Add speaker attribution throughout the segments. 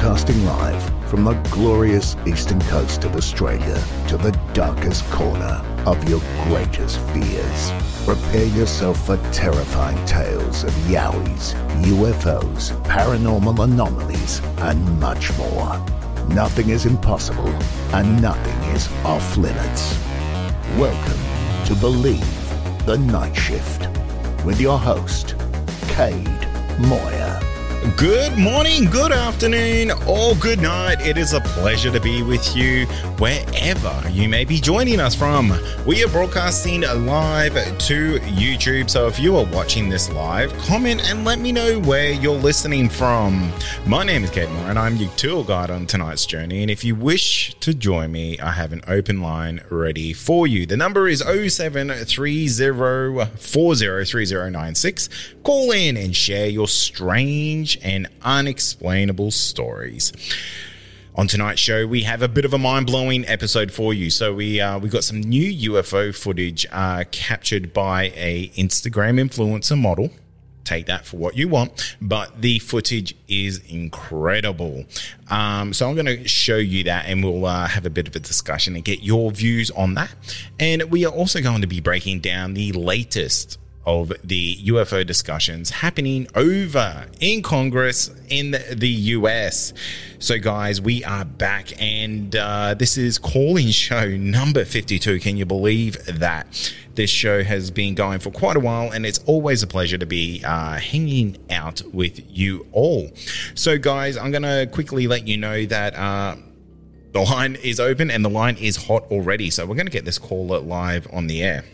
Speaker 1: Broadcasting live from the glorious eastern coast of Australia to the darkest corner of your greatest fears. Prepare yourself for terrifying tales of yowies, UFOs, paranormal anomalies, and much more. Nothing is impossible and nothing is off limits. Welcome to Believe the Night Shift with your host, Cade Moyer.
Speaker 2: Good morning, good afternoon, or good night. It is a pleasure to be with you wherever you may be joining us from. We are broadcasting live to YouTube, so if you are watching this live, comment and let me know where you're listening from. My name is Kate Moore, and I'm your tour guide on tonight's journey. And if you wish to join me, I have an open line ready for you. The number is 0730403096. Call in and share your strange and unexplainable stories. On tonight's show, we have a bit of a mind-blowing episode for you. So we uh, we got some new UFO footage uh, captured by a Instagram influencer model. Take that for what you want, but the footage is incredible. Um, so I'm going to show you that, and we'll uh, have a bit of a discussion and get your views on that. And we are also going to be breaking down the latest of the UFO discussions happening over in Congress in the US. So, guys, we are back, and uh, this is calling show number 52. Can you believe that? This show has been going for quite a while, and it's always a pleasure to be uh, hanging out with you all. So, guys, I'm going to quickly let you know that. Uh, the line is open and the line is hot already. So, we're going to get this caller live on the air.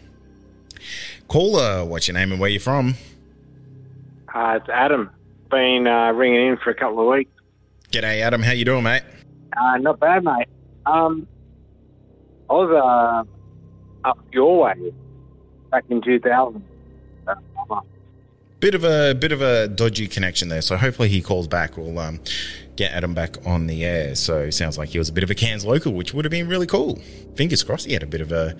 Speaker 2: Caller, what's your name and where you from?
Speaker 3: Uh, it's Adam. Been uh, ringing in for a couple of weeks.
Speaker 2: G'day, Adam. How you doing, mate?
Speaker 3: Uh, not bad, mate. Um, I was uh, up your way back in 2000. Uh,
Speaker 2: Bit of a bit of a dodgy connection there. So hopefully he calls back. We'll um, get Adam back on the air. So sounds like he was a bit of a Cairns local, which would have been really cool. Fingers crossed he had a bit of a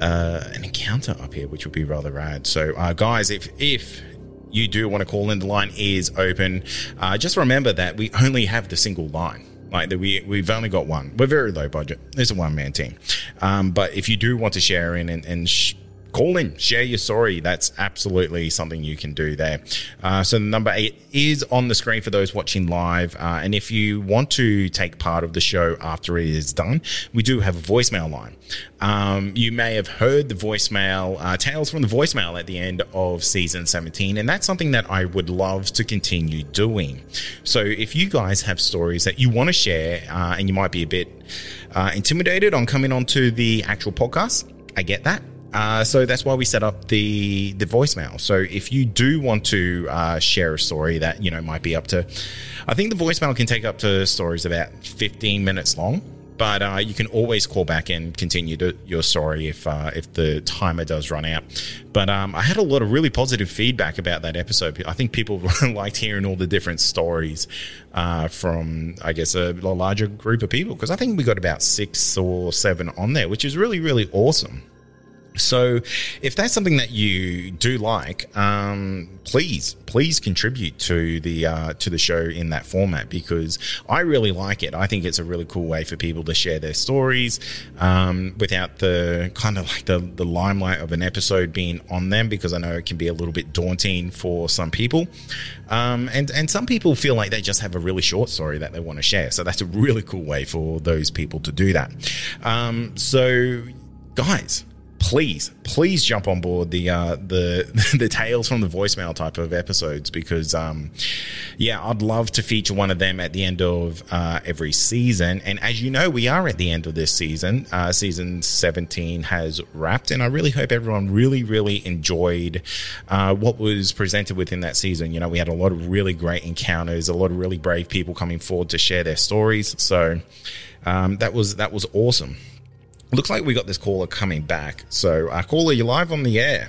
Speaker 2: uh, an encounter up here, which would be rather rad. So, uh, guys, if if you do want to call in, the line is open. Uh, just remember that we only have the single line. Like that, we we've only got one. We're very low budget. It's a one man team. Um, but if you do want to share in and, and sh- call in, share your story. That's absolutely something you can do there. Uh, so the number eight is on the screen for those watching live. Uh, and if you want to take part of the show after it is done, we do have a voicemail line. Um, you may have heard the voicemail, uh, tales from the voicemail at the end of season 17. And that's something that I would love to continue doing. So if you guys have stories that you want to share uh, and you might be a bit uh, intimidated on coming onto the actual podcast, I get that. Uh, so that's why we set up the the voicemail. So if you do want to uh, share a story that you know might be up to, I think the voicemail can take up to stories about fifteen minutes long. But uh, you can always call back and continue to, your story if uh, if the timer does run out. But um, I had a lot of really positive feedback about that episode. I think people liked hearing all the different stories uh, from, I guess, a, a larger group of people because I think we got about six or seven on there, which is really really awesome. So, if that's something that you do like, um, please, please contribute to the uh, to the show in that format because I really like it. I think it's a really cool way for people to share their stories um, without the kind of like the, the limelight of an episode being on them because I know it can be a little bit daunting for some people, um, and and some people feel like they just have a really short story that they want to share. So that's a really cool way for those people to do that. Um, so, guys please, please jump on board the uh, the the tales from the voicemail type of episodes because, um, yeah, I'd love to feature one of them at the end of uh, every season. And as you know, we are at the end of this season. Uh, season seventeen has wrapped, and I really hope everyone really, really enjoyed uh, what was presented within that season. You know, we had a lot of really great encounters, a lot of really brave people coming forward to share their stories. So um, that was that was awesome. Looks like we got this caller coming back. So, uh, caller, you're live on the air.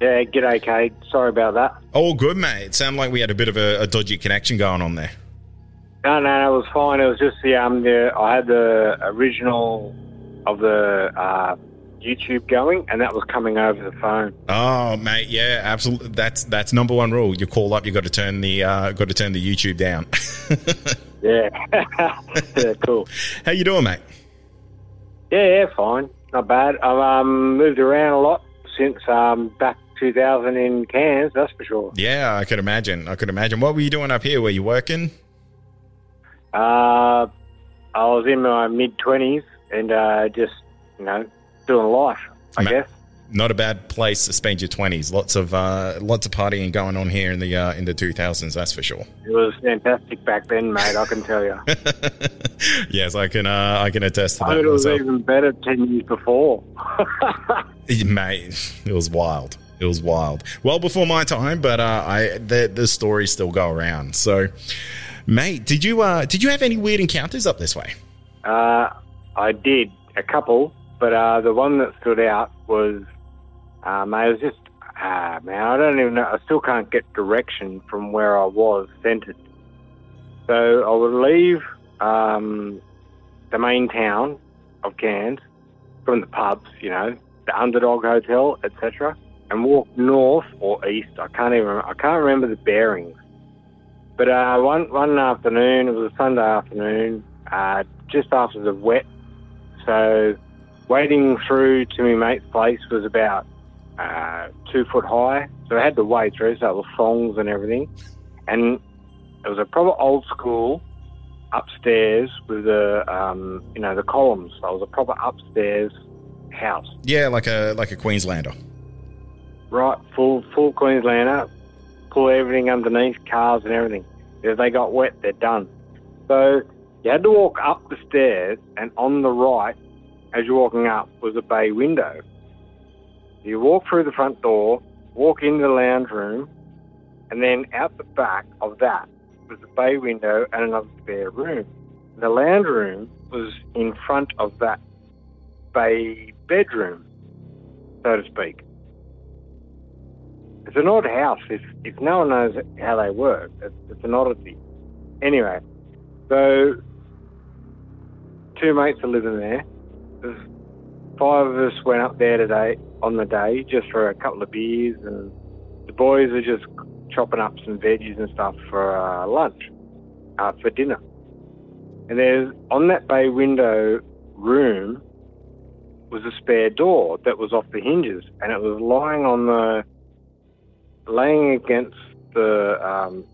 Speaker 3: Yeah, g'day, Kate. Sorry about that.
Speaker 2: Oh, good, mate. It sounded like we had a bit of a, a dodgy connection going on there.
Speaker 3: No, no, no, it was fine. It was just the um, the I had the original of the uh, YouTube going, and that was coming over the phone.
Speaker 2: Oh, mate, yeah, absolutely. That's that's number one rule. You call up, you got to turn the uh, got to turn the YouTube down.
Speaker 3: Yeah, yeah, cool.
Speaker 2: How you doing, mate?
Speaker 3: Yeah, yeah, fine. Not bad. I've um, moved around a lot since um, back 2000 in Cairns, that's for sure.
Speaker 2: Yeah, I could imagine. I could imagine. What were you doing up here? Were you working?
Speaker 3: Uh, I was in my mid 20s and uh, just, you know, doing life, I
Speaker 2: Ma-
Speaker 3: guess.
Speaker 2: Not a bad place to spend your twenties. Lots of uh, lots of partying going on here in the uh, in the two thousands. That's for sure.
Speaker 3: It was fantastic back then, mate, I can tell you.
Speaker 2: yes, I can. Uh, I can attest to that
Speaker 3: it was
Speaker 2: myself.
Speaker 3: even better 10 years before.
Speaker 2: Mate, it was wild. It was wild. Well before my time, but uh, I the the stories still go around. So, mate, did you uh, did you have any weird encounters up this way?
Speaker 3: Uh, I did a couple, but uh, the one that stood out was, mate, it was just, ah, man, I don't even know. I still can't get direction from where I was centered. So I would leave um, the main town of Cairns from the pubs, you know, the Underdog Hotel, etc., and walk north or east. I can't even. I can't remember the bearings. But uh, one one afternoon, it was a Sunday afternoon, uh, just after the wet. So wading through to my mate's place was about uh, two foot high. So I had to wade through, so it was thongs and everything. And it was a proper old school upstairs with the um, you know the columns. So it was a proper upstairs house.
Speaker 2: Yeah, like a like a Queenslander.
Speaker 3: Right, full full Queenslander, pull everything underneath, cars and everything. If they got wet, they're done. So you had to walk up the stairs, and on the right, as you're walking up, was a bay window. You walk through the front door, walk into the lounge room, and then out the back of that was a bay window and another spare room. The lounge room was in front of that bay bedroom, so to speak. It's an odd house. If, if no one knows how they work, it's, it's an oddity. Anyway, so two mates are living there. There's five of us went up there today on the day just for a couple of beers, and the boys are just chopping up some veggies and stuff for uh, lunch, uh, for dinner. And there's on that bay window room was a spare door that was off the hinges, and it was lying on the laying against the um,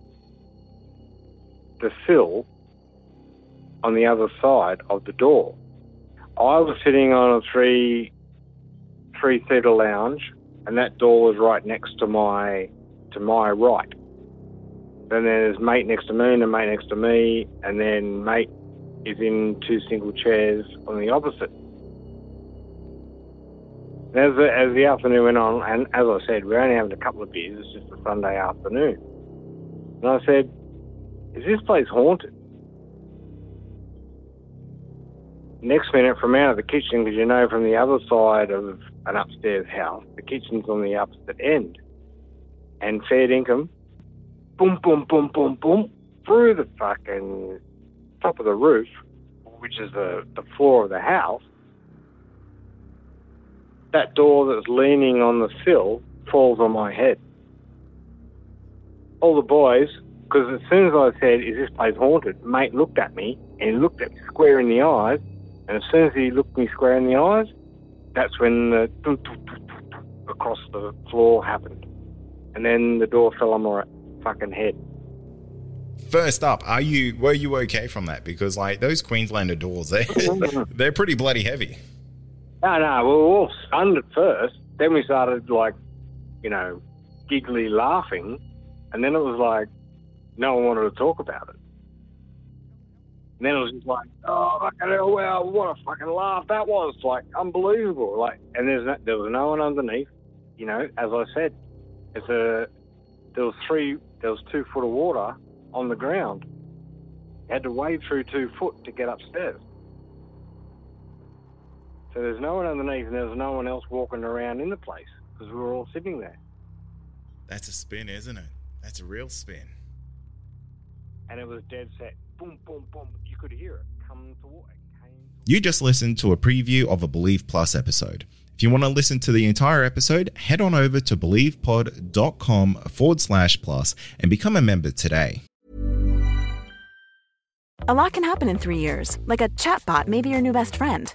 Speaker 3: the sill on the other side of the door. I was sitting on a three three seater lounge, and that door was right next to my to my right. And then there's mate next to me and mate next to me, and then mate is in two single chairs on the opposite. As the, as the afternoon went on, and as I said, we're only having a couple of beers. It's just a Sunday afternoon. And I said, "Is this place haunted?" Next minute, from out of the kitchen, because you know from the other side of an upstairs house, the kitchen's on the opposite end, and fair income, boom, boom, boom, boom, boom, through the fucking top of the roof, which is the, the floor of the house, that door that's leaning on the sill falls on my head. All the boys, because as soon as I said, "Is this place haunted?" mate looked at me and looked at me square in the eyes, and as soon as he looked me square in the eyes, that's when the doo, doo, doo, across the floor happened, and then the door fell on my fucking head.
Speaker 2: First up, are you were you okay from that? Because like those Queenslander doors, they they're pretty bloody heavy.
Speaker 3: No, no, we were all stunned at first. Then we started like, you know, giggly laughing, and then it was like no one wanted to talk about it. And then it was just like, oh, fucking hell, wow, what a fucking laugh that was! Like unbelievable. Like, and there's no, there was no one underneath. You know, as I said, it's a there was three there was two foot of water on the ground. You had to wade through two foot to get upstairs. So there's no one underneath, and there's no one else walking around in the place because we were all sitting there.
Speaker 2: That's a spin, isn't it? That's a real spin.
Speaker 3: And it was dead set. Boom, boom, boom. You could hear it come toward. It.
Speaker 2: You just listened to a preview of a Believe Plus episode. If you want to listen to the entire episode, head on over to believepod.com forward slash plus and become a member today.
Speaker 4: A lot can happen in three years, like a chatbot may be your new best friend.